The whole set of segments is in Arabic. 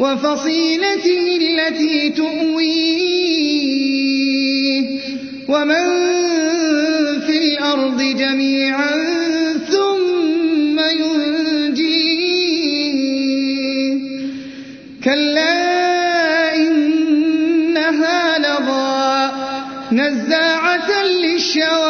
وفصيلته التي تؤويه. ومن في الأرض جميعا ثم ينجيه. كلا إنها لظى نزاعة للشوى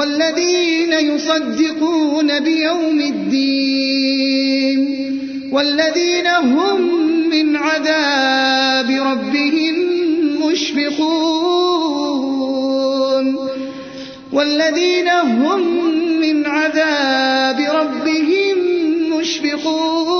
والذين يصدقون بيوم الدين والذين هم من عذاب ربهم مشفقون والذين هم من عذاب ربهم مشفقون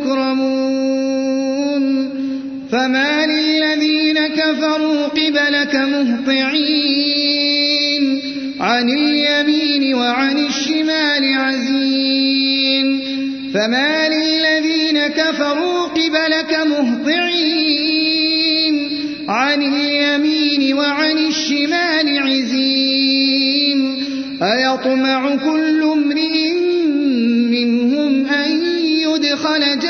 مكرمون فما للذين كفروا قبلك مهطعين. عن اليمين وعن الشمال عزين. فما للذين كفروا قبلك مهطعين. عن اليمين وعن الشمال عزين. أيطمع كل امرئ منهم أن يدخل جنة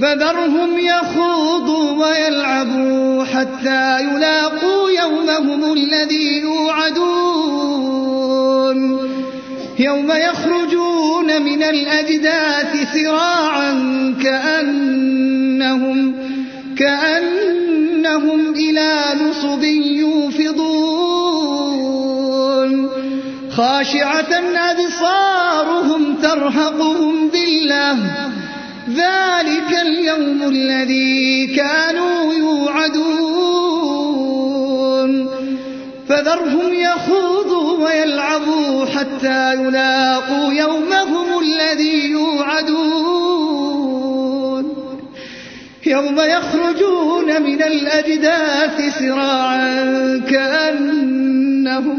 فذرهم يخوضوا ويلعبوا حتى يلاقوا يومهم الذي يوعدون. يوم يخرجون من الأجداث سراعا كأنهم كأنهم إلى نصب يوفضون. خاشعة أبصارهم ترهقهم ذلة. ذلك اليوم الذي كانوا يوعدون. فذرهم يخوضوا ويلعبوا حتى يلاقوا يومهم الذي يوعدون. يوم يخرجون من الأجداث سراعا كأنهم